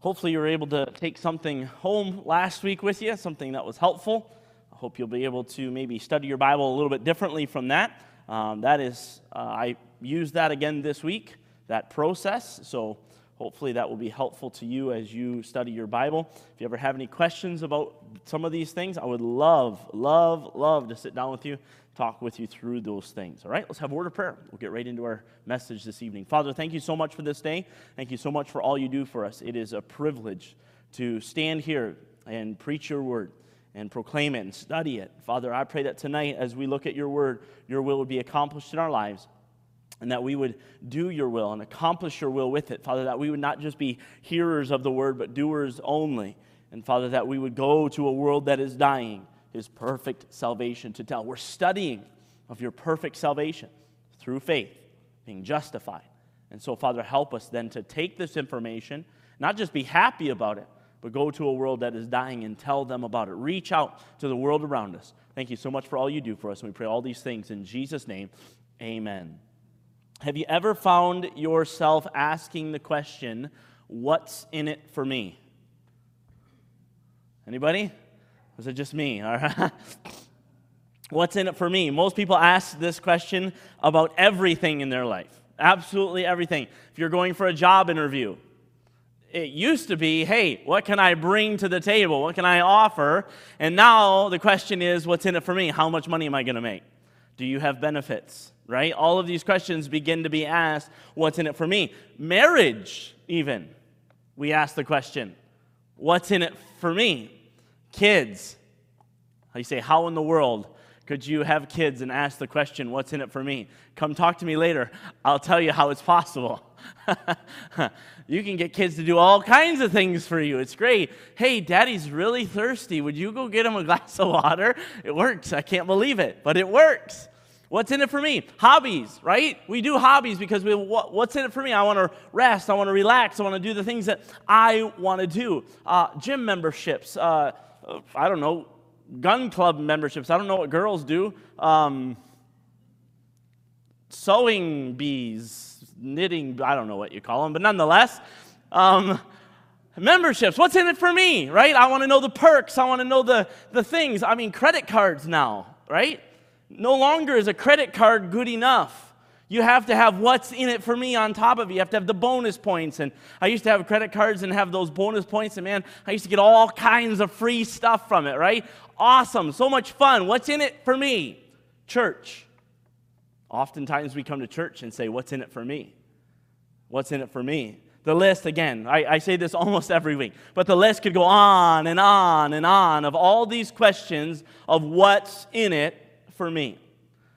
Hopefully, you were able to take something home last week with you, something that was helpful. I hope you'll be able to maybe study your Bible a little bit differently from that. Um, that is, uh, I used that again this week, that process. So, hopefully, that will be helpful to you as you study your Bible. If you ever have any questions about some of these things, I would love, love, love to sit down with you talk with you through those things. All right, let's have a word of prayer. We'll get right into our message this evening. Father, thank you so much for this day. Thank you so much for all you do for us. It is a privilege to stand here and preach your word and proclaim it and study it. Father, I pray that tonight, as we look at your word, your will would be accomplished in our lives and that we would do your will and accomplish your will with it. Father, that we would not just be hearers of the word, but doers only. And Father, that we would go to a world that is dying his perfect salvation to tell. We're studying of your perfect salvation through faith, being justified. And so, Father, help us then to take this information, not just be happy about it, but go to a world that is dying and tell them about it. Reach out to the world around us. Thank you so much for all you do for us. And we pray all these things in Jesus' name. Amen. Have you ever found yourself asking the question, What's in it for me? Anybody? Was it just me? All right. What's in it for me? Most people ask this question about everything in their life. Absolutely everything. If you're going for a job interview, it used to be, hey, what can I bring to the table? What can I offer? And now the question is, what's in it for me? How much money am I going to make? Do you have benefits? Right? All of these questions begin to be asked, what's in it for me? Marriage, even, we ask the question, what's in it for me? Kids. You say, How in the world could you have kids and ask the question, What's in it for me? Come talk to me later. I'll tell you how it's possible. you can get kids to do all kinds of things for you. It's great. Hey, daddy's really thirsty. Would you go get him a glass of water? It works. I can't believe it, but it works. What's in it for me? Hobbies, right? We do hobbies because we, what, what's in it for me? I want to rest. I want to relax. I want to do the things that I want to do. Uh, gym memberships. Uh, I don't know, gun club memberships. I don't know what girls do. Um, sewing bees, knitting, I don't know what you call them, but nonetheless, um, memberships. What's in it for me, right? I want to know the perks. I want to know the, the things. I mean, credit cards now, right? No longer is a credit card good enough. You have to have what's in it for me on top of it. You have to have the bonus points. And I used to have credit cards and have those bonus points. And man, I used to get all kinds of free stuff from it, right? Awesome. So much fun. What's in it for me? Church. Oftentimes we come to church and say, What's in it for me? What's in it for me? The list, again, I, I, say this almost every week, but the list could go on and on and on of all these questions of what's in it for me.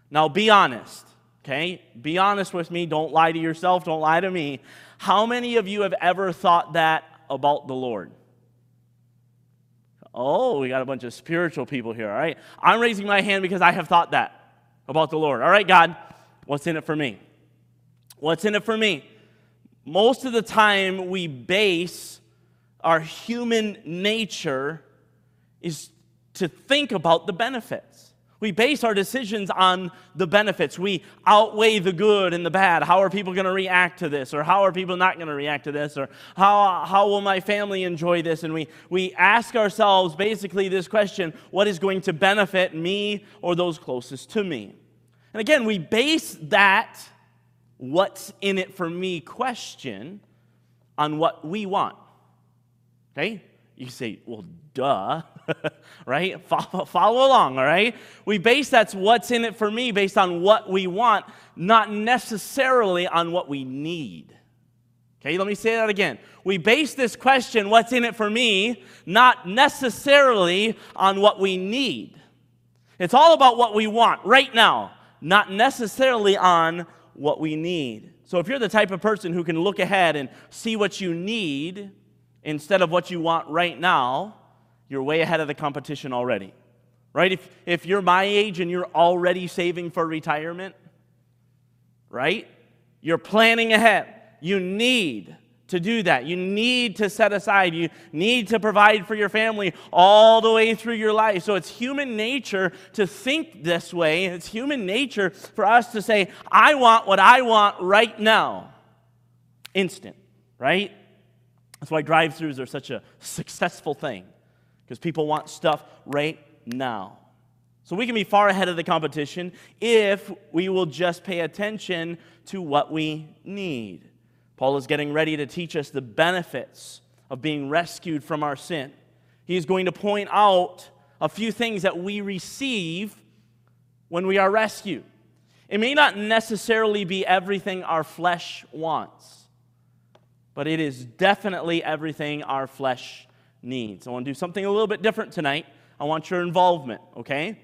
Now, be honest. Okay? Be honest with me. Don't lie to yourself. Don't lie to me. How many of you have ever thought that about the Lord? Oh, we got a bunch of spiritual people here, all right? I'm raising my hand because I have thought that about the Lord. All right, God, what's in it for me? What's in it for me? Most of the time, we base our human nature is to think about the benefits. We base our decisions on the benefits. We outweigh the good and the bad. How are people going to react to this? Or how are people not going to react to this? Or how, how will my family enjoy this? And we, we ask ourselves basically this question what is going to benefit me or those closest to me? And again, we base that what's in it for me question on what we want. Okay? You say, well, duh, right? Follow, follow, along, all right? We base that's what's in it for me based on what we want, not necessarily on what we need. Okay, let me say that again. We base this question, what's in it for me, not necessarily on what we need. It's all about what we want right now, not necessarily on what we need. So if you're the type of person who can look ahead and see what you need instead of what you want right now, you're way ahead of the competition already. Right? If, if you're my age and you're already saving for retirement, right? You're planning ahead. You need to do that. You need to set aside. You need to provide for your family all the way through your life. So it's human nature to think this way. And it's human nature for us to say, I want what I want right now. Instant, right? That's why drive throughs are such a successful thing, because people want stuff right now. So we can be far ahead of the competition if we will just pay attention to what we need. Paul is getting ready to teach us the benefits of being rescued from our sin. He's going to point out a few things that we receive when we are rescued. It may not necessarily be everything our flesh wants, but it is definitely everything our flesh needs. I want to do something a little bit different tonight. I want your involvement, okay?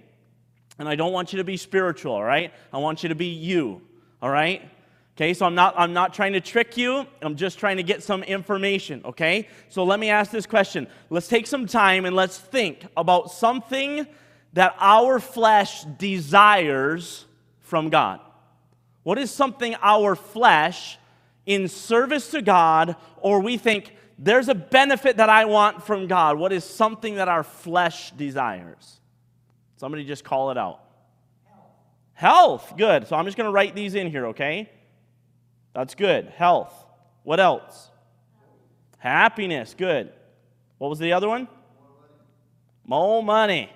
And I don't want you to be spiritual, all right? I want you to be you, all right? Okay, so I'm not, I'm not trying to trick you. I'm just trying to get some information, okay? So let me ask this question. Let's take some time and let's think about something that our flesh desires from God. What is something our flesh, in service to God, or we think there's a benefit that I want from God? What is something that our flesh desires? Somebody just call it out. Health. Health. Good. So I'm just going to write these in here, okay? That's good. Health. What else? Happiness. Good. What was the other one? More money.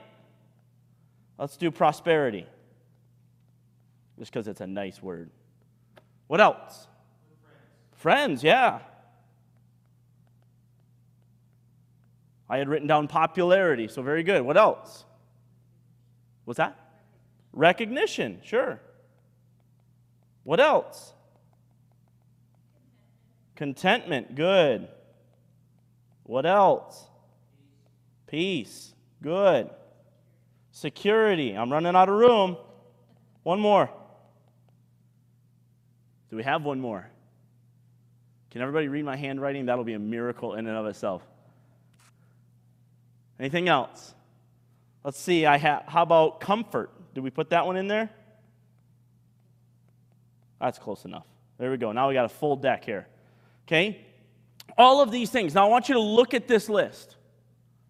Let's do prosperity. Just because it's a nice word. What else? Friends. Yeah. I had written down popularity, so very good. What else? What's that? Recognition, sure. What else? Contentment, good. What else? Peace, good. Security, I'm running out of room. One more. Do we have one more? Can everybody read my handwriting? That'll be a miracle in and of itself. Anything else? Let's see. I ha- how about comfort? Did we put that one in there? That's close enough. There we go. Now we got a full deck here. Okay? All of these things. Now I want you to look at this list.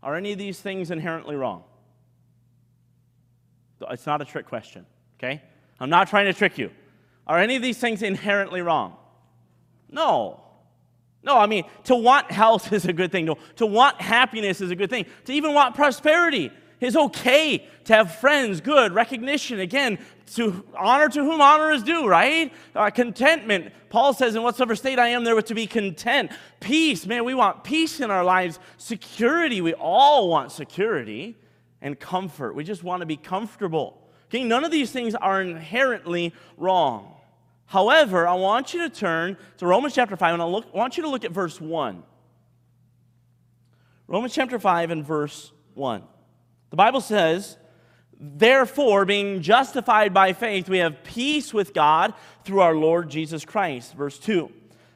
Are any of these things inherently wrong? It's not a trick question, okay? I'm not trying to trick you. Are any of these things inherently wrong? No. No, I mean, to want health is a good thing. To, to want happiness is a good thing. To even want prosperity is okay to have friends, good, recognition. Again, to honor to whom honor is due, right? Uh, contentment. Paul says, in whatsoever state I am, there was to be content. Peace. Man, we want peace in our lives. Security. We all want security and comfort. We just want to be comfortable. Okay, none of these things are inherently wrong. However, I want you to turn to Romans chapter 5, and I look, want you to look at verse 1. Romans chapter 5 and verse 1. The Bible says, Therefore, being justified by faith, we have peace with God through our Lord Jesus Christ. Verse 2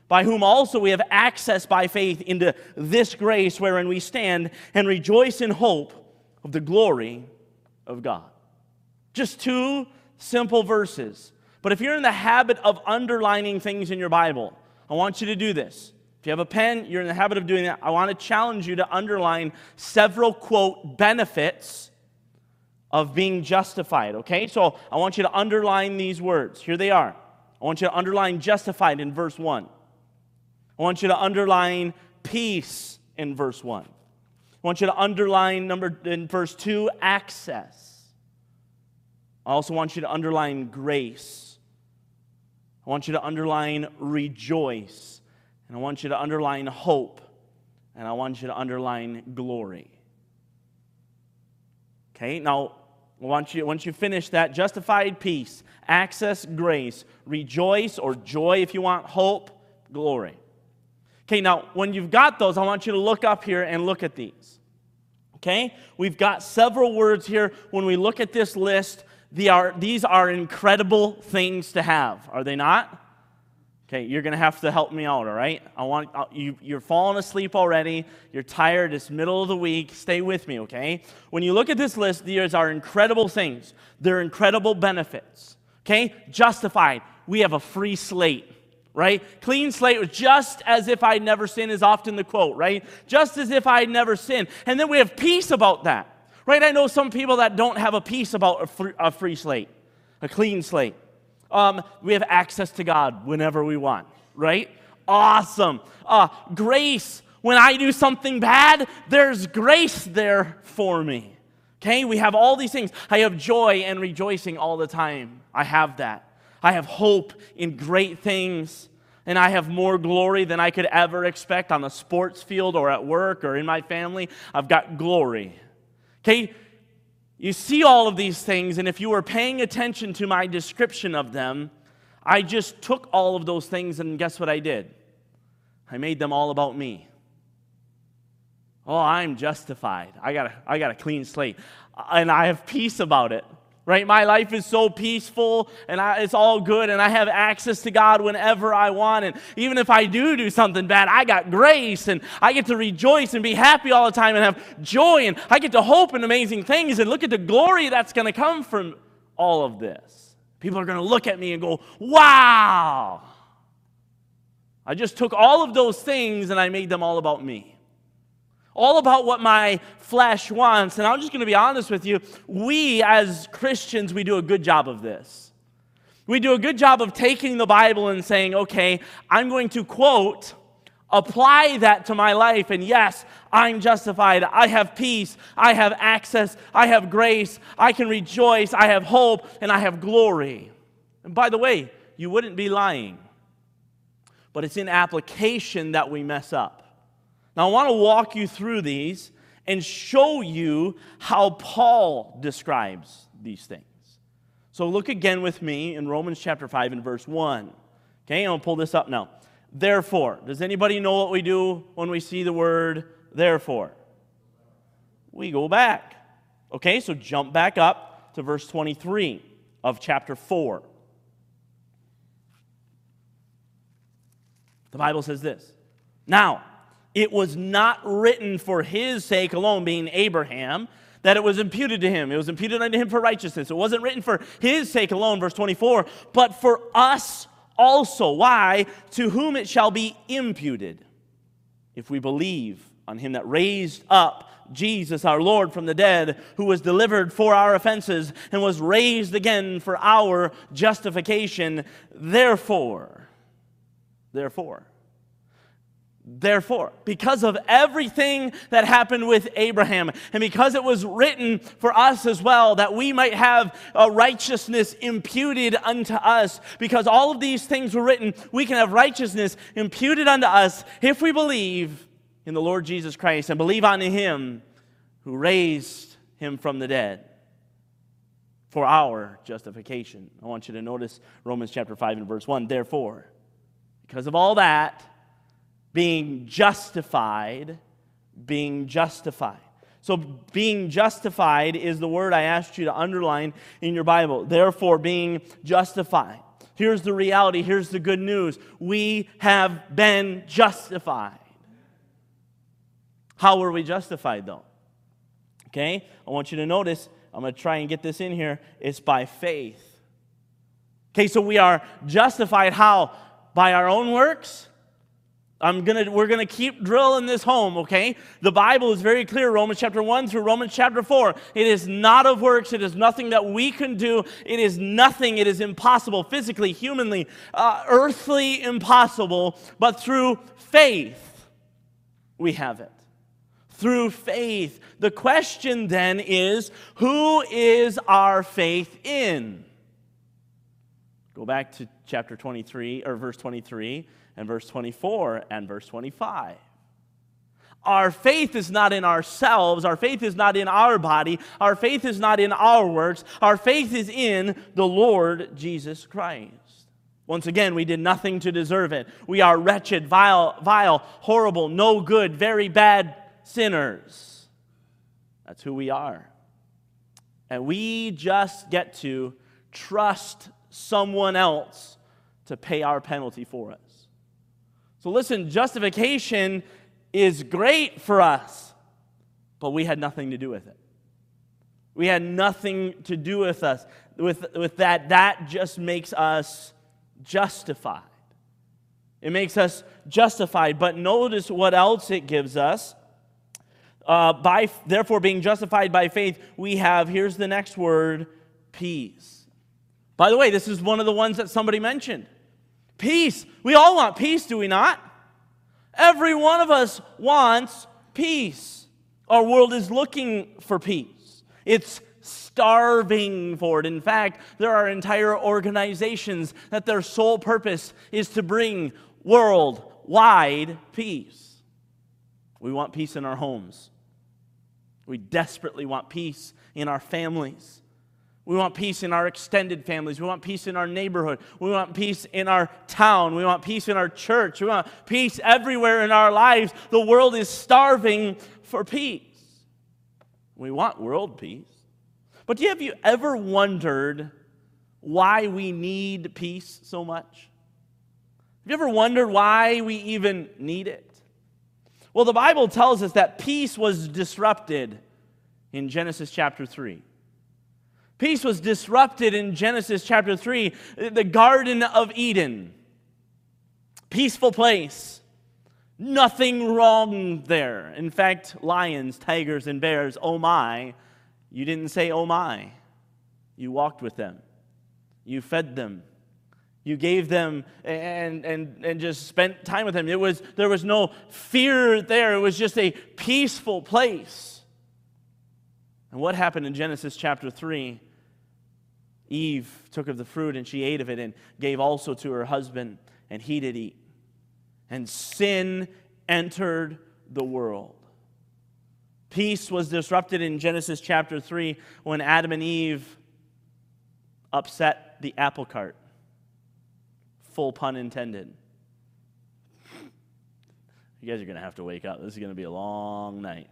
By whom also we have access by faith into this grace wherein we stand and rejoice in hope of the glory of God. Just two simple verses. But if you're in the habit of underlining things in your Bible, I want you to do this. If you have a pen, you're in the habit of doing that. I want to challenge you to underline several, quote, benefits of being justified, okay? So I want you to underline these words. Here they are. I want you to underline justified in verse 1. I want you to underline peace in verse 1. I want you to underline number in verse 2 access. I also want you to underline grace. I want you to underline rejoice. And I want you to underline hope. And I want you to underline glory. Okay, now once you, once you finish that, justified peace, access grace, rejoice or joy if you want, hope, glory. Okay, now when you've got those, I want you to look up here and look at these. Okay, we've got several words here. When we look at this list, these are incredible things to have, are they not? Okay, you're going to have to help me out, all right? I want uh, you you're falling asleep already. You're tired. It's middle of the week. Stay with me, okay? When you look at this list, these are incredible things. They're incredible benefits. Okay? Justified. We have a free slate, right? Clean slate, just as if I'd never sinned is often the quote, right? Just as if I'd never sinned. And then we have peace about that. Right? I know some people that don't have a peace about a free, a free slate, a clean slate. Um, we have access to God whenever we want, right? Awesome. Uh, grace. When I do something bad, there's grace there for me. Okay, we have all these things. I have joy and rejoicing all the time. I have that. I have hope in great things, and I have more glory than I could ever expect on the sports field or at work or in my family. I've got glory. Okay, you see all of these things, and if you were paying attention to my description of them, I just took all of those things, and guess what I did? I made them all about me. Oh, I'm justified. I got a, I got a clean slate. And I have peace about it, right? My life is so peaceful and I, it's all good, and I have access to God whenever I want. And even if I do do something bad, I got grace and I get to rejoice and be happy all the time and have joy. And I get to hope in amazing things and look at the glory that's going to come from all of this. People are going to look at me and go, wow. I just took all of those things and I made them all about me all about what my flesh wants. And I'm just going to be honest with you. We, as Christians, we do a good job of this. We do a good job of taking the Bible and saying, okay, I'm going to quote, apply that to my life. And yes, I'm justified. I have peace. I have access. I have grace. I can rejoice. I have hope. And I have glory. And by the way, you wouldn't be lying. But it's in application that we mess up. Now, I want to walk you through these and show you how Paul describes these things. So, look again with me in Romans chapter 5 and verse 1. Okay, I'm going to pull this up now. Therefore, does anybody know what we do when we see the word therefore? We go back. Okay, so jump back up to verse 23 of chapter 4. The Bible says this Now, it was not written for his sake alone, being Abraham, that it was imputed to him. It was imputed unto him for righteousness. It wasn't written for his sake alone, verse 24, but for us also. Why? To whom it shall be imputed. If we believe on him that raised up Jesus our Lord from the dead, who was delivered for our offenses and was raised again for our justification. Therefore, therefore, Therefore, because of everything that happened with Abraham, and because it was written for us as well, that we might have a righteousness imputed unto us, because all of these things were written, we can have righteousness imputed unto us if we believe in the Lord Jesus Christ and believe on Him who raised Him from the dead for our justification. I want you to notice Romans chapter 5 and verse 1. Therefore, because of all that, being justified, being justified. So, being justified is the word I asked you to underline in your Bible. Therefore, being justified. Here's the reality. Here's the good news. We have been justified. How were we justified, though? Okay? I want you to notice, I'm going to try and get this in here. It's by faith. Okay, so we are justified how? By our own works? I'm gonna, we're to keep drilling this home, okay? The Bible is very clear, Romans chapter 1 through Romans chapter 4. It is not of works. It is nothing that we can do. It is nothing. It is impossible, physically, humanly, uh, earthly impossible. But through faith, we have it. Through faith. The question then is who is our faith in? Go back to chapter 23, or verse 23 and verse 24 and verse 25. Our faith is not in ourselves. Our faith is not in our body. Our faith is not in our works. Our faith is in the Lord Jesus Christ. Once again, we did nothing to deserve it. We are wretched, vile, vile, horrible, no good, very bad sinners. That's who we are. And we just get to trust someone else to pay our penalty for us. So listen, justification is great for us, but we had nothing to do with it. We had nothing to do with us with, with that. That just makes us justified. It makes us justified. But notice what else it gives us. Uh, by therefore being justified by faith, we have here's the next word, peace. By the way, this is one of the ones that somebody mentioned. Peace. We all want peace, do we not? Every one of us wants peace. Our world is looking for peace. It's starving for it. In fact, there are entire organizations that their sole purpose is to bring worldwide peace. We want peace in our homes. We desperately want peace in our families. We want peace in our extended families. We want peace in our neighborhood. We want peace in our town. We want peace in our church. We want peace everywhere in our lives. The world is starving for peace. We want world peace. But have you ever wondered why we need peace so much? Have you ever wondered why we even need it? Well, the Bible tells us that peace was disrupted in Genesis chapter 3. Peace was disrupted in Genesis chapter 3, the Garden of Eden. Peaceful place. Nothing wrong there. In fact, lions, tigers, and bears, oh my, you didn't say oh my. You walked with them, you fed them, you gave them and, and, and just spent time with them. It was, there was no fear there, it was just a peaceful place. And what happened in Genesis chapter 3? Eve took of the fruit and she ate of it and gave also to her husband, and he did eat. And sin entered the world. Peace was disrupted in Genesis chapter 3 when Adam and Eve upset the apple cart. Full pun intended. You guys are going to have to wake up. This is going to be a long night.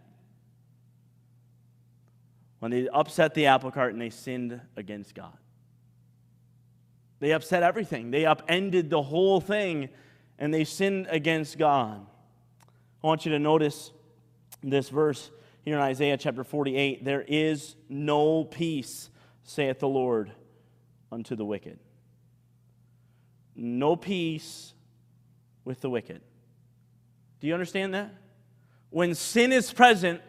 When they upset the apple cart and they sinned against God. They upset everything. They upended the whole thing and they sinned against God. I want you to notice this verse here in Isaiah chapter 48 there is no peace, saith the Lord, unto the wicked. No peace with the wicked. Do you understand that? When sin is present,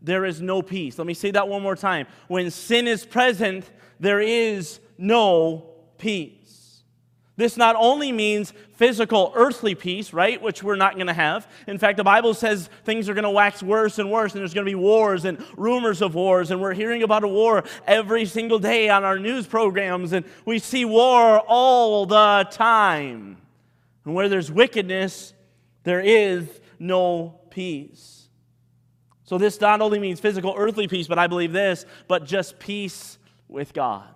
there is no peace. Let me say that one more time. When sin is present, there is no peace. This not only means physical, earthly peace, right, which we're not going to have. In fact, the Bible says things are going to wax worse and worse, and there's going to be wars and rumors of wars, and we're hearing about a war every single day on our news programs, and we see war all the time. And where there's wickedness, there is no peace. So, this not only means physical, earthly peace, but I believe this, but just peace with God.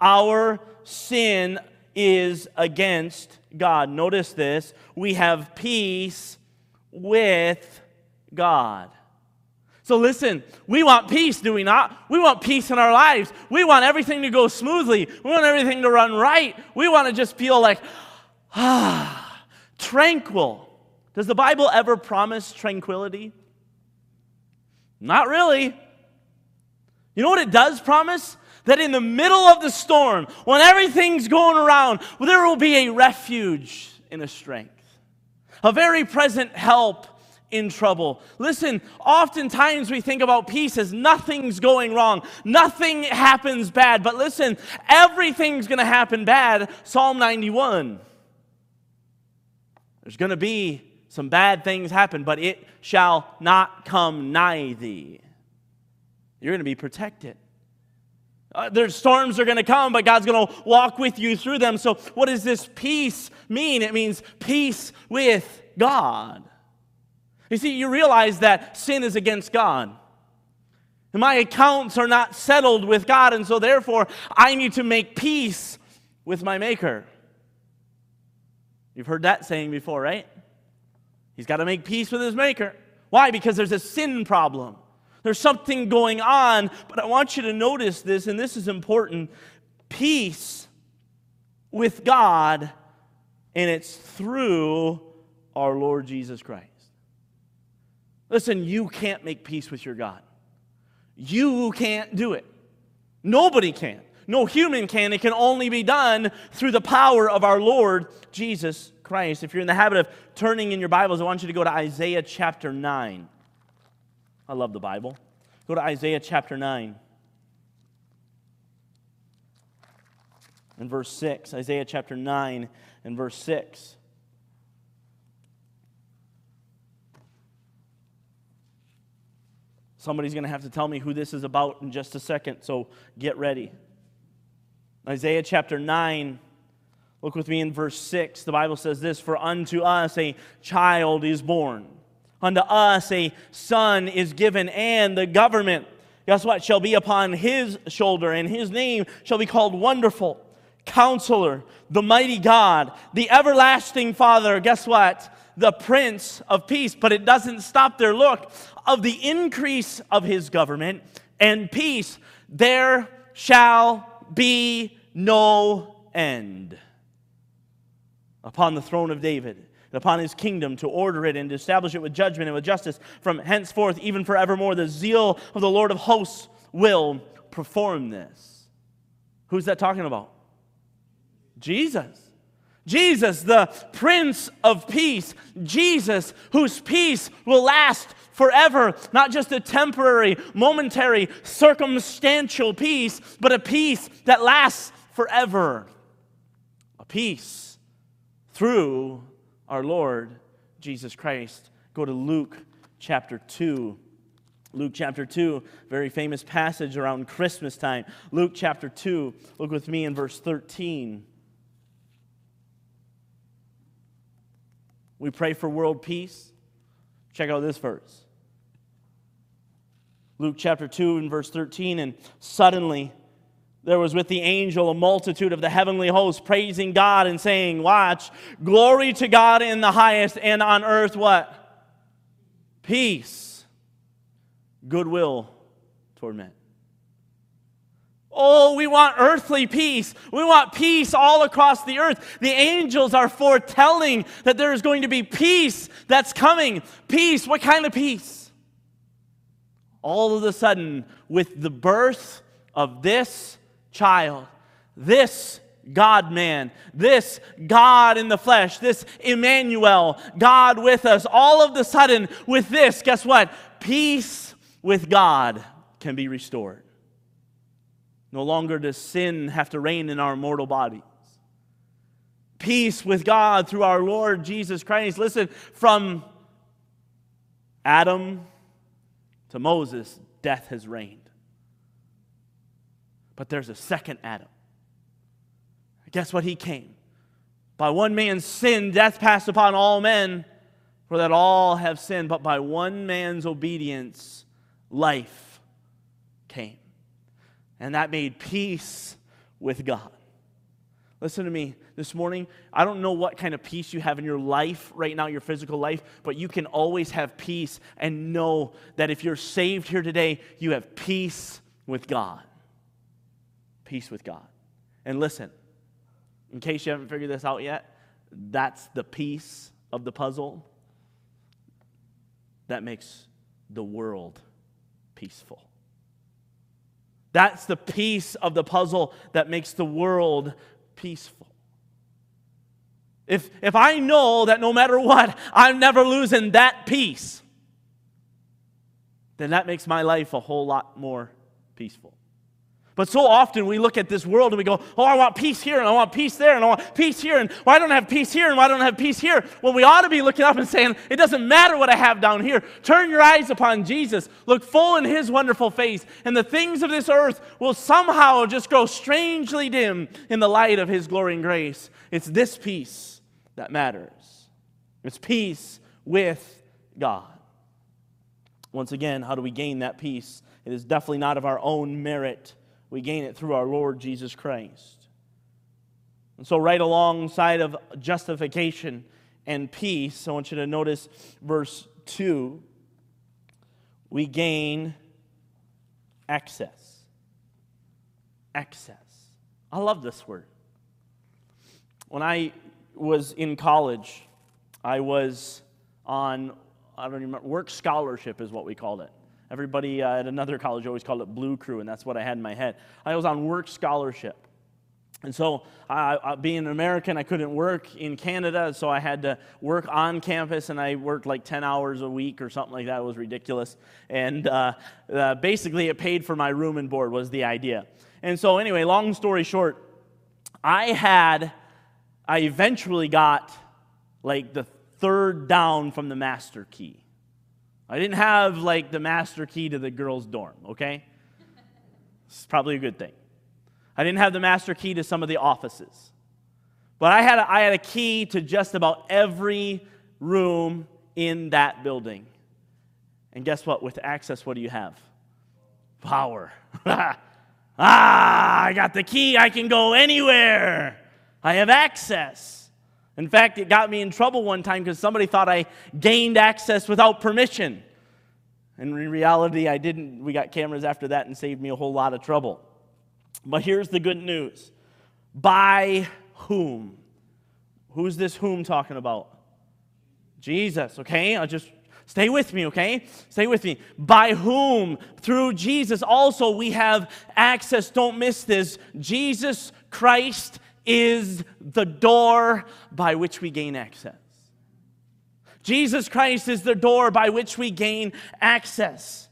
Our sin is against God. Notice this. We have peace with God. So listen, we want peace, do we not? We want peace in our lives. We want everything to go smoothly. We want everything to run right. We want to just feel like, ah, tranquil. Does the Bible ever promise tranquility? Not really. You know what it does promise? That in the middle of the storm, when everything's going around, there will be a refuge in a strength, a very present help in trouble. Listen, oftentimes we think about peace as nothing's going wrong, nothing happens bad. But listen, everything's going to happen bad. Psalm 91. There's going to be some bad things happen, but it shall not come nigh thee. You're going to be protected. Uh, there's storms are going to come, but God's going to walk with you through them. So, what does this peace mean? It means peace with God. You see, you realize that sin is against God. And my accounts are not settled with God, and so therefore I need to make peace with my Maker. You've heard that saying before, right? He's got to make peace with his Maker. Why? Because there's a sin problem. There's something going on, but I want you to notice this, and this is important peace with God, and it's through our Lord Jesus Christ. Listen, you can't make peace with your God. You can't do it. Nobody can. No human can. It can only be done through the power of our Lord Jesus Christ. If you're in the habit of turning in your Bibles, I want you to go to Isaiah chapter 9. I love the Bible. Go to Isaiah chapter 9 and verse 6. Isaiah chapter 9 and verse 6. Somebody's going to have to tell me who this is about in just a second, so get ready. Isaiah chapter 9, look with me in verse 6. The Bible says this For unto us a child is born unto us a son is given, and the government, guess what, shall be upon his shoulder, and his name shall be called Wonderful, Counselor, the Mighty God, the Everlasting Father. Guess what? The Prince of Peace. But it doesn't stop there. Look, of the increase of his government and peace, there shall be no end. Upon the throne of David, and upon his kingdom to order it and to establish it with judgment and with justice from henceforth, even forevermore. The zeal of the Lord of hosts will perform this. Who's that talking about? Jesus. Jesus, the Prince of Peace. Jesus, whose peace will last forever, not just a temporary, momentary, circumstantial peace, but a peace that lasts forever. A peace through our Lord Jesus Christ. Go to Luke chapter 2. Luke chapter 2, very famous passage around Christmas time. Luke chapter 2, look with me in verse 13. We pray for world peace. Check out this verse. Luke chapter 2 and verse 13. And suddenly there was with the angel a multitude of the heavenly hosts praising God and saying, Watch, glory to God in the highest, and on earth what? Peace, goodwill toward men. Oh, we want earthly peace. We want peace all across the earth. The angels are foretelling that there is going to be peace that's coming. Peace, what kind of peace? all of a sudden, with the birth of this child, this God man, this God in the flesh, this Emmanuel, God with us, all of the sudden, with this, guess what? Peace with God can be restored. No longer does sin have to reign in our mortal bodies. Peace with God through our Lord Jesus Christ. Listen, from Adam to Moses, death has reigned. But there's a second Adam. Guess what? He came. By one man's sin, death passed upon all men, for that all have sinned. But by one man's obedience, life came. And that made peace with God. Listen to me this morning. I don't know what kind of peace you have in your life right now, your physical life, but you can always have peace and know that if you're saved here today, you have peace with God. Peace with God. And listen, in case you haven't figured this out yet, that's the piece of the puzzle that makes the world peaceful. That's the piece of the puzzle that makes the world peaceful. If, if I know that no matter what, I'm never losing that peace, then that makes my life a whole lot more peaceful. But so often we look at this world and we go, oh, I want peace here and I want peace there and I want peace here and why don't I have peace here and why don't I have peace here? Well, we ought to be looking up and saying, it doesn't matter what I have down here. Turn your eyes upon Jesus. Look full in his wonderful face and the things of this earth will somehow just grow strangely dim in the light of his glory and grace. It's this peace that matters. It's peace with God. Once again, how do we gain that peace? It is definitely not of our own merit we gain it through our Lord Jesus Christ. And so, right alongside of justification and peace, I want you to notice verse 2 we gain access. Access. I love this word. When I was in college, I was on, I don't remember, work scholarship is what we called it. Everybody uh, at another college always called it Blue Crew, and that's what I had in my head. I was on work scholarship. And so, uh, being an American, I couldn't work in Canada, so I had to work on campus, and I worked like 10 hours a week or something like that. It was ridiculous. And uh, uh, basically, it paid for my room and board, was the idea. And so, anyway, long story short, I had, I eventually got like the third down from the master key. I didn't have like the master key to the girls' dorm, okay? It's probably a good thing. I didn't have the master key to some of the offices. But I had a, I had a key to just about every room in that building. And guess what? With access, what do you have? Power. ah, I got the key. I can go anywhere. I have access. In fact, it got me in trouble one time because somebody thought I gained access without permission. And in reality, I didn't. We got cameras after that and saved me a whole lot of trouble. But here's the good news by whom? Who's this whom talking about? Jesus, okay? I'll just stay with me, okay? Stay with me. By whom? Through Jesus also we have access. Don't miss this. Jesus Christ is the door by which we gain access. Jesus Christ is the door by which we gain access.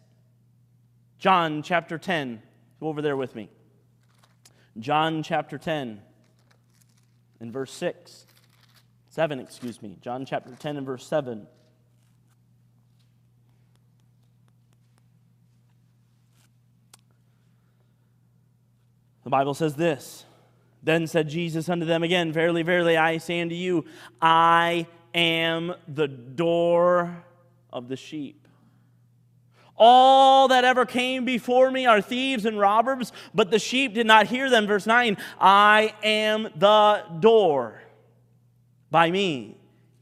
John chapter 10. Go over there with me. John chapter 10 and verse 6. 7, excuse me. John chapter 10 and verse 7. The Bible says this Then said Jesus unto them again, Verily, verily, I say unto you, I am the door of the sheep. All that ever came before me are thieves and robbers, but the sheep did not hear them. Verse 9 I am the door. By me,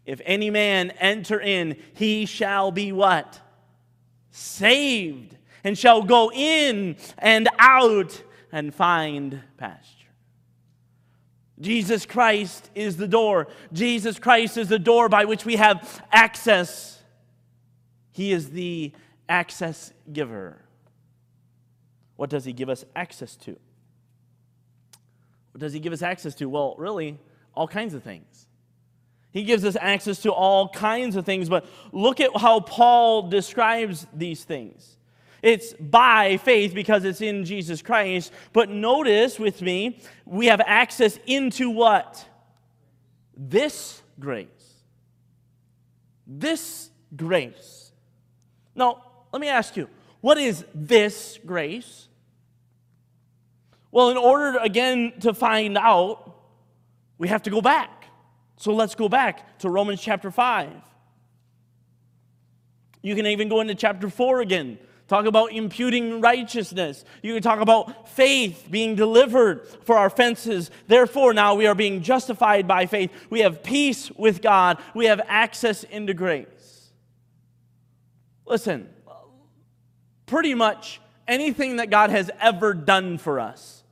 if any man enter in, he shall be what? Saved, and shall go in and out and find pasture. Jesus Christ is the door. Jesus Christ is the door by which we have access. He is the access giver. What does he give us access to? What does he give us access to? Well, really, all kinds of things. He gives us access to all kinds of things, but look at how Paul describes these things. It's by faith because it's in Jesus Christ, but notice with me, we have access into what? This grace. This grace. Now, let me ask you, what is this grace? Well, in order, again, to find out, we have to go back. So let's go back to Romans chapter 5. You can even go into chapter 4 again. Talk about imputing righteousness. You can talk about faith being delivered for our offenses. Therefore, now we are being justified by faith. We have peace with God. We have access into grace. Listen, pretty much anything that God has ever done for us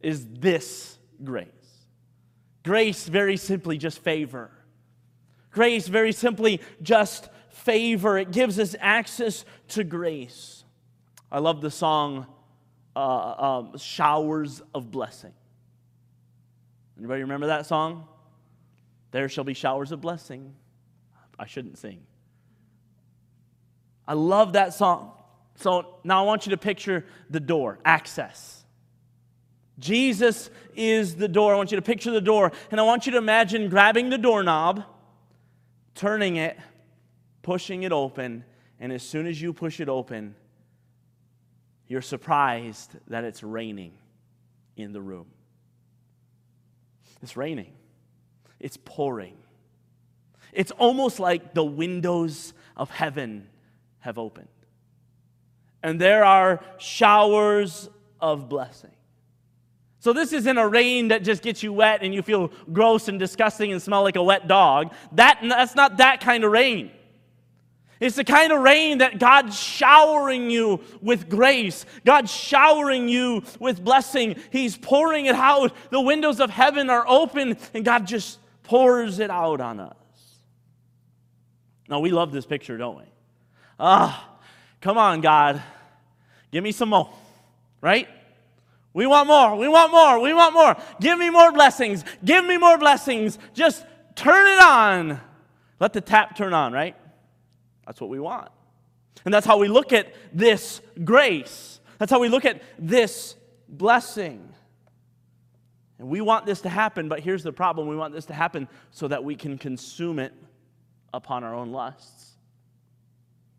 is this grace. Grace, very simply, just favor. Grace, very simply, just favor. It gives us access to grace. I love the song uh, um, Showers of Blessing. Anybody remember that song? There shall be showers of blessing. I shouldn't sing. I love that song. So now I want you to picture the door, access. Jesus is the door. I want you to picture the door, and I want you to imagine grabbing the doorknob, turning it, pushing it open, and as soon as you push it open, you're surprised that it's raining in the room. It's raining, it's pouring. It's almost like the windows of heaven have opened. And there are showers of blessing. So, this isn't a rain that just gets you wet and you feel gross and disgusting and smell like a wet dog. That, that's not that kind of rain. It's the kind of rain that God's showering you with grace. God's showering you with blessing. He's pouring it out. The windows of heaven are open, and God just pours it out on us. Now, we love this picture, don't we? Ah, come on, God. Give me some more, right? We want more. We want more. We want more. Give me more blessings. Give me more blessings. Just turn it on. Let the tap turn on, right? That's what we want. And that's how we look at this grace. That's how we look at this blessing. And we want this to happen, but here's the problem we want this to happen so that we can consume it upon our own lusts.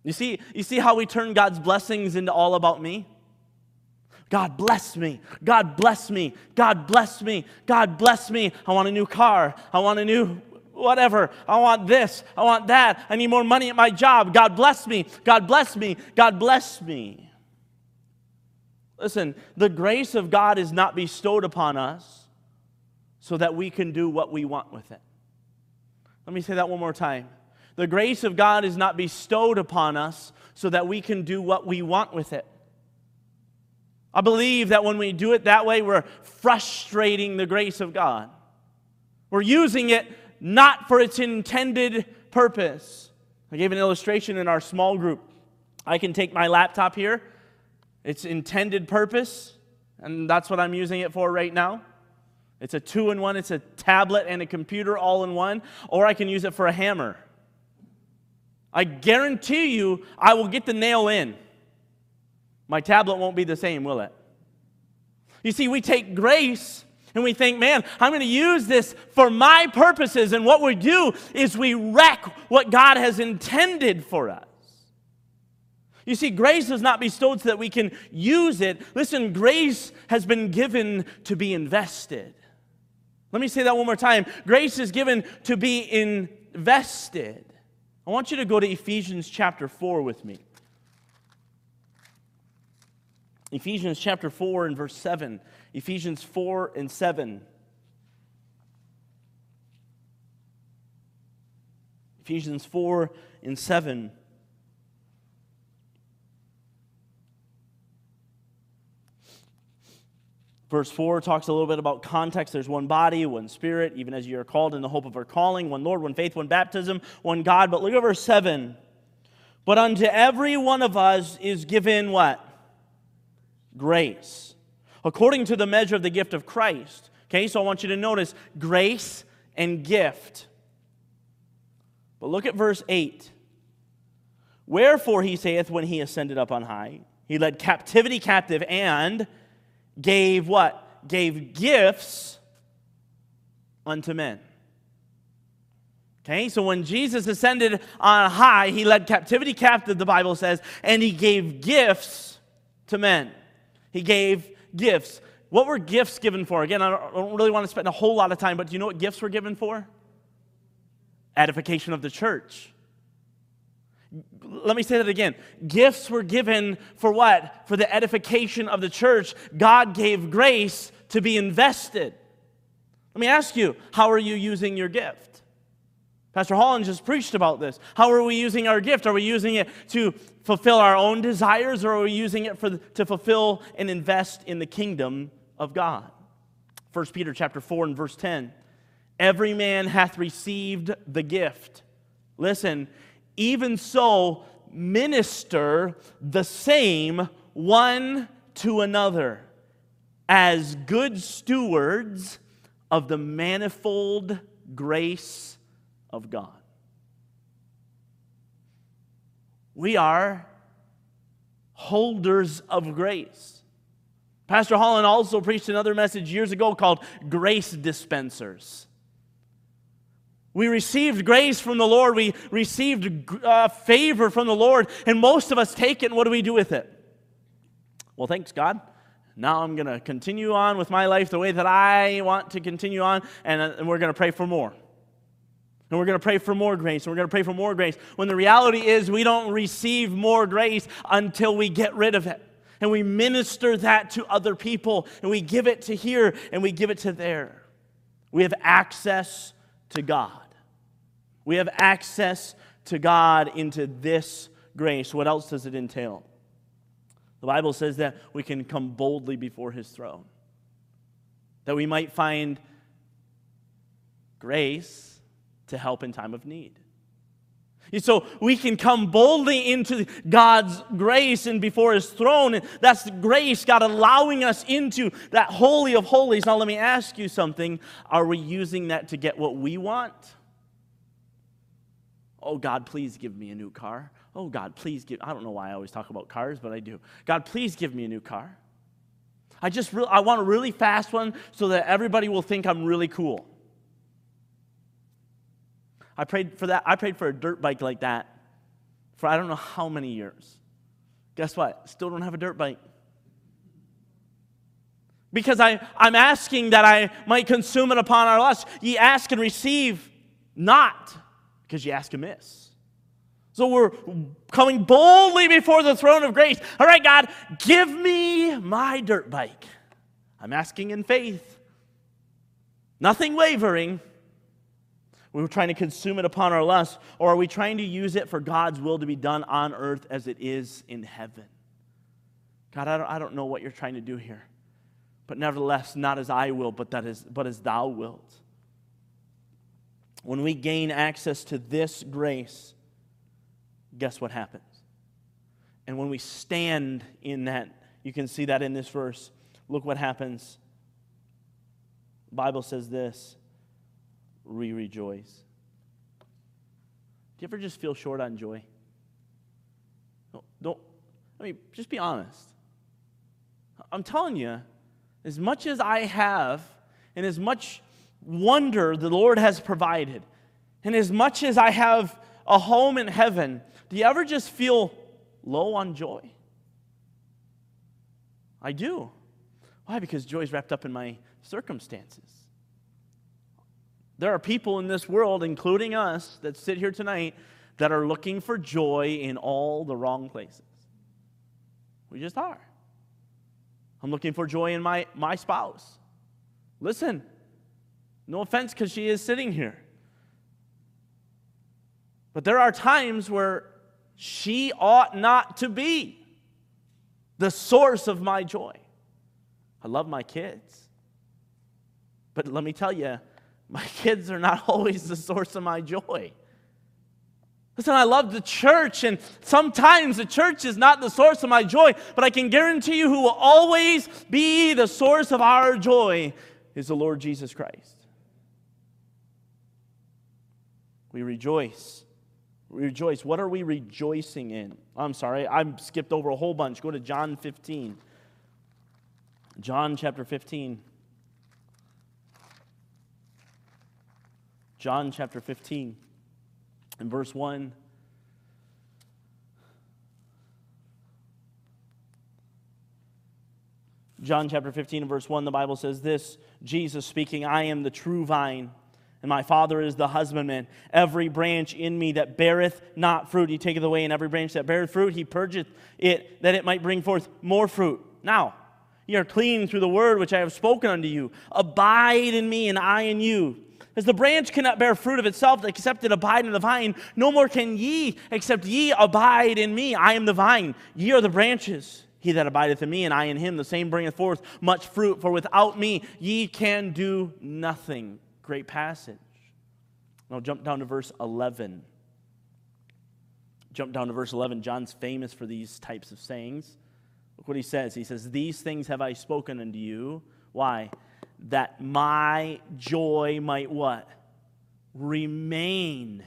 You see, you see how we turn God's blessings into all about me? God bless me. God bless me. God bless me. God bless me. I want a new car. I want a new whatever. I want this. I want that. I need more money at my job. God bless me. God bless me. God bless me. Listen, the grace of God is not bestowed upon us so that we can do what we want with it. Let me say that one more time. The grace of God is not bestowed upon us so that we can do what we want with it. I believe that when we do it that way, we're frustrating the grace of God. We're using it not for its intended purpose. I gave an illustration in our small group. I can take my laptop here, its intended purpose, and that's what I'm using it for right now. It's a two in one, it's a tablet and a computer all in one, or I can use it for a hammer. I guarantee you, I will get the nail in. My tablet won't be the same, will it? You see, we take grace and we think, man, I'm going to use this for my purposes. And what we do is we wreck what God has intended for us. You see, grace is not bestowed so that we can use it. Listen, grace has been given to be invested. Let me say that one more time. Grace is given to be invested. I want you to go to Ephesians chapter 4 with me. Ephesians chapter 4 and verse 7. Ephesians 4 and 7. Ephesians 4 and 7. Verse 4 talks a little bit about context. There's one body, one spirit, even as you are called in the hope of our calling, one Lord, one faith, one baptism, one God. But look at verse 7. But unto every one of us is given what? Grace. According to the measure of the gift of Christ. Okay, so I want you to notice grace and gift. But look at verse 8. Wherefore he saith, when he ascended up on high, he led captivity captive and gave what? Gave gifts unto men. Okay, so when Jesus ascended on high, he led captivity captive, the Bible says, and he gave gifts to men. He gave gifts. What were gifts given for? Again, I don't really want to spend a whole lot of time, but do you know what gifts were given for? Edification of the church. Let me say that again. Gifts were given for what? For the edification of the church. God gave grace to be invested. Let me ask you, how are you using your gift? Pastor Holland just preached about this. How are we using our gift? Are we using it to fulfill our own desires or are we using it for, to fulfill and invest in the kingdom of God? 1 Peter chapter 4 and verse 10. Every man hath received the gift. Listen, even so, minister the same one to another as good stewards of the manifold grace of God. We are holders of grace. Pastor Holland also preached another message years ago called Grace Dispensers. We received grace from the Lord. We received uh, favor from the Lord. And most of us take it, and what do we do with it? Well, thanks, God. Now I'm going to continue on with my life the way that I want to continue on, and, uh, and we're going to pray for more. And we're going to pray for more grace, and we're going to pray for more grace. When the reality is, we don't receive more grace until we get rid of it. And we minister that to other people, and we give it to here, and we give it to there. We have access to God. We have access to God into this grace. What else does it entail? The Bible says that we can come boldly before his throne, that we might find grace to help in time of need. So we can come boldly into God's grace and before His throne. And that's grace, God allowing us into that Holy of Holies. Now, let me ask you something. Are we using that to get what we want? Oh, God, please give me a new car. Oh, God, please give. I don't know why I always talk about cars, but I do. God, please give me a new car. I just really, I want a really fast one so that everybody will think I'm really cool. I prayed for that. I prayed for a dirt bike like that for I don't know how many years. Guess what? Still don't have a dirt bike. Because I, I'm asking that I might consume it upon our lust. Ye ask and receive not, because ye ask amiss. So we're coming boldly before the throne of grace. All right, God, give me my dirt bike. I'm asking in faith, nothing wavering. We were trying to consume it upon our lust, or are we trying to use it for God's will to be done on earth as it is in heaven? God, I don't, I don't know what you're trying to do here. But nevertheless, not as I will, but, that is, but as thou wilt. When we gain access to this grace, guess what happens? And when we stand in that, you can see that in this verse. Look what happens. The Bible says this rejoice. Do you ever just feel short on joy? Don't, don't I mean, just be honest. I'm telling you, as much as I have, and as much wonder the Lord has provided, and as much as I have a home in heaven, do you ever just feel low on joy? I do. Why? Because joy is wrapped up in my circumstances. There are people in this world, including us, that sit here tonight that are looking for joy in all the wrong places. We just are. I'm looking for joy in my, my spouse. Listen, no offense because she is sitting here. But there are times where she ought not to be the source of my joy. I love my kids. But let me tell you, my kids are not always the source of my joy. Listen, I love the church, and sometimes the church is not the source of my joy, but I can guarantee you who will always be the source of our joy is the Lord Jesus Christ. We rejoice. We rejoice. What are we rejoicing in? I'm sorry, I skipped over a whole bunch. Go to John 15. John chapter 15. John chapter 15 and verse 1. John chapter 15 and verse 1, the Bible says this Jesus speaking, I am the true vine, and my Father is the husbandman. Every branch in me that beareth not fruit, he taketh away, and every branch that beareth fruit, he purgeth it, that it might bring forth more fruit. Now, ye are clean through the word which I have spoken unto you. Abide in me, and I in you. As the branch cannot bear fruit of itself except it abide in the vine, no more can ye except ye abide in me. I am the vine, ye are the branches. He that abideth in me and I in him, the same bringeth forth much fruit. For without me ye can do nothing. Great passage. Now jump down to verse 11. Jump down to verse 11. John's famous for these types of sayings. Look what he says. He says, These things have I spoken unto you. Why? That my joy might what? Remain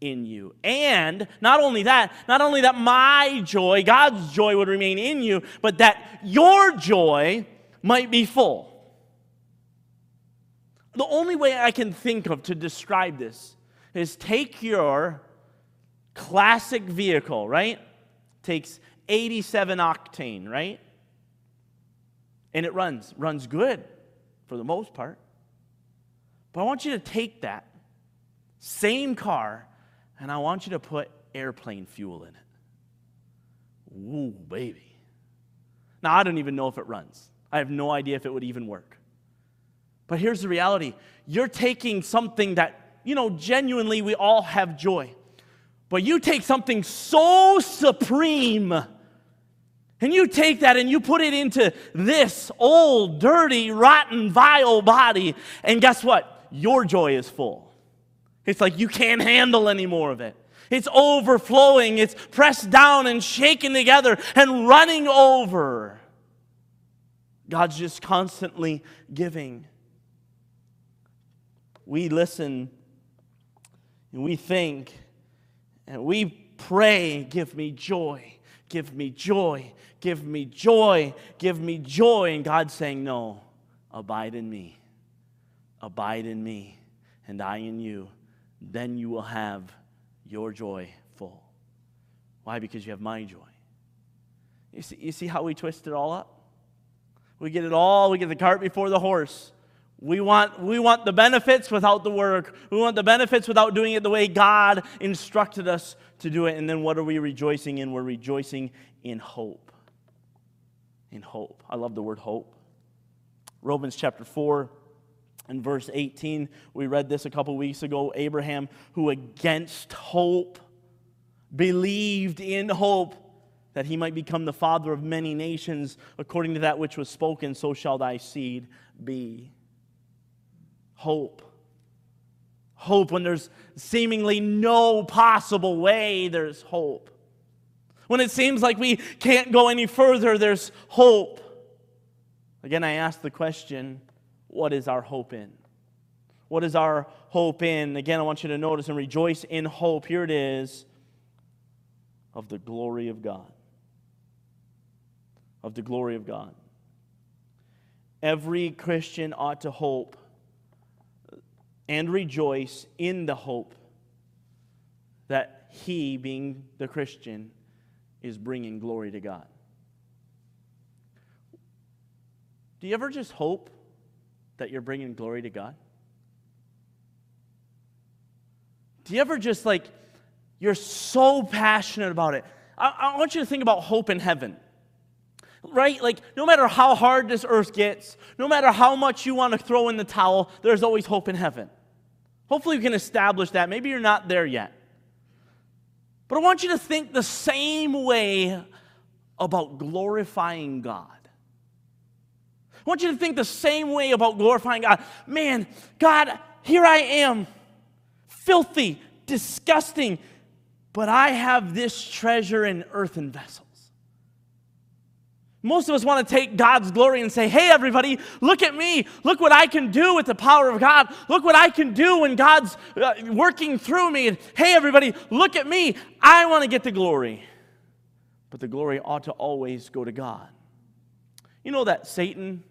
in you. And not only that, not only that my joy, God's joy would remain in you, but that your joy might be full. The only way I can think of to describe this is take your classic vehicle, right? Takes 87 octane, right? And it runs, runs good for the most part. But I want you to take that same car and I want you to put airplane fuel in it. Ooh, baby. Now, I don't even know if it runs. I have no idea if it would even work. But here's the reality you're taking something that, you know, genuinely we all have joy. But you take something so supreme and you take that and you put it into this old, dirty, rotten, vile body, and guess what? Your joy is full. It's like you can't handle any more of it. It's overflowing, it's pressed down and shaken together and running over. God's just constantly giving. We listen and we think and we pray, give me joy, give me joy, Give me joy. Give me joy. And God's saying, No, abide in me. Abide in me, and I in you. Then you will have your joy full. Why? Because you have my joy. You see, you see how we twist it all up? We get it all, we get the cart before the horse. We want, we want the benefits without the work. We want the benefits without doing it the way God instructed us to do it. And then what are we rejoicing in? We're rejoicing in hope. In hope. I love the word hope. Romans chapter 4 and verse 18, we read this a couple weeks ago. Abraham, who against hope believed in hope that he might become the father of many nations, according to that which was spoken, so shall thy seed be. Hope. Hope when there's seemingly no possible way, there's hope. When it seems like we can't go any further, there's hope. Again, I ask the question what is our hope in? What is our hope in? Again, I want you to notice and rejoice in hope. Here it is of the glory of God. Of the glory of God. Every Christian ought to hope and rejoice in the hope that he, being the Christian, is bringing glory to God. Do you ever just hope that you're bringing glory to God? Do you ever just like, you're so passionate about it? I, I want you to think about hope in heaven right? Like, no matter how hard this earth gets, no matter how much you want to throw in the towel, there's always hope in heaven. Hopefully, you can establish that. Maybe you're not there yet. But I want you to think the same way about glorifying God. I want you to think the same way about glorifying God. Man, God, here I am, filthy, disgusting, but I have this treasure in earthen vessels. Most of us want to take God's glory and say, hey, everybody, look at me. Look what I can do with the power of God. Look what I can do when God's uh, working through me. And hey, everybody, look at me. I want to get the glory. But the glory ought to always go to God. You know that Satan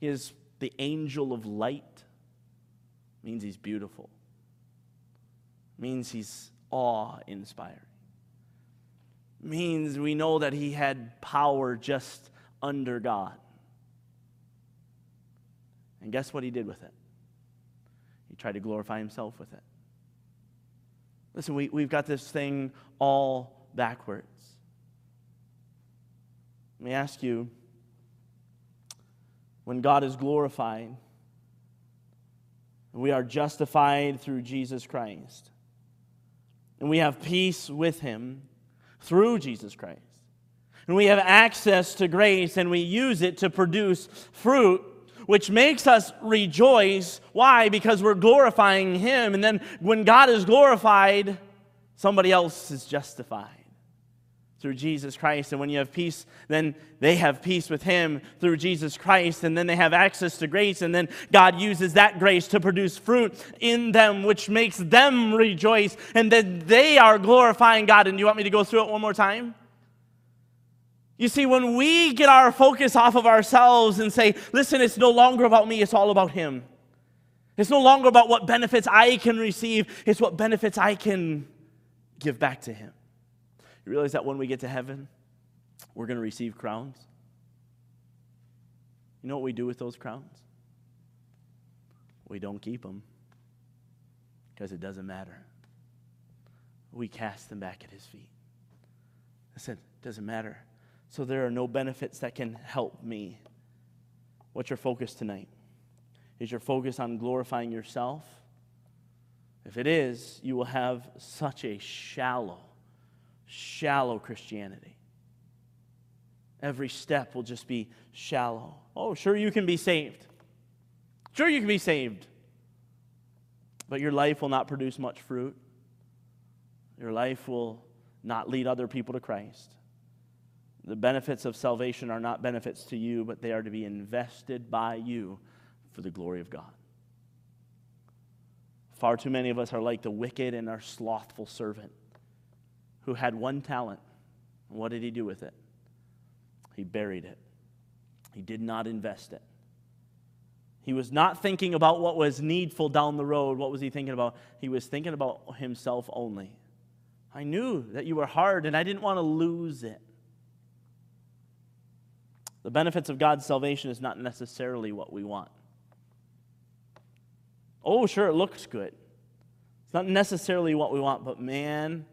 is the angel of light? Means he's beautiful, means he's awe inspiring means we know that he had power just under God. And guess what he did with it? He tried to glorify himself with it. Listen, we, we've got this thing all backwards. Let me ask you when God is glorified, we are justified through Jesus Christ, and we have peace with him through Jesus Christ. And we have access to grace and we use it to produce fruit, which makes us rejoice. Why? Because we're glorifying Him. And then when God is glorified, somebody else is justified through Jesus Christ. And when you have peace, then they have peace with Him through Jesus Christ. And then they have access to grace. And then God uses that grace to produce fruit in them, which makes them rejoice. And then they are glorifying God. And do you want me to go through it one more time? You see, when we get our focus off of ourselves and say, listen, it's no longer about me, it's all about Him. It's no longer about what benefits I can receive, it's what benefits I can give back to Him. You realize that when we get to heaven, we're going to receive crowns? You know what we do with those crowns? We don't keep them because it doesn't matter. We cast them back at his feet. I said, it doesn't matter. So there are no benefits that can help me. What's your focus tonight? Is your focus on glorifying yourself? If it is, you will have such a shallow shallow Christianity. Every step will just be shallow. Oh, sure, you can be saved. Sure, you can be saved. But your life will not produce much fruit. Your life will not lead other people to Christ. The benefits of salvation are not benefits to you, but they are to be invested by you for the glory of God. Far too many of us are like the wicked and our slothful servant who had one talent. What did he do with it? He buried it. He did not invest it. He was not thinking about what was needful down the road. What was he thinking about? He was thinking about himself only. I knew that you were hard and I didn't want to lose it. The benefits of God's salvation is not necessarily what we want. Oh, sure, it looks good. It's not necessarily what we want, but man,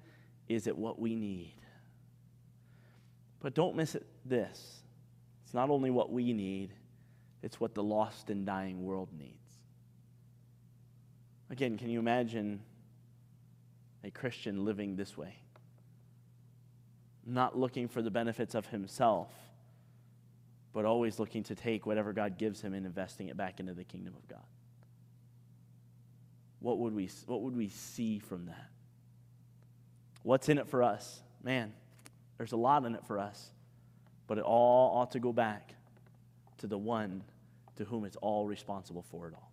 is it what we need. But don't miss it this. It's not only what we need, it's what the lost and dying world needs. Again, can you imagine a Christian living this way? Not looking for the benefits of himself, but always looking to take whatever God gives him and investing it back into the kingdom of God. What would we, what would we see from that? What's in it for us? Man, there's a lot in it for us, but it all ought to go back to the one to whom it's all responsible for it all.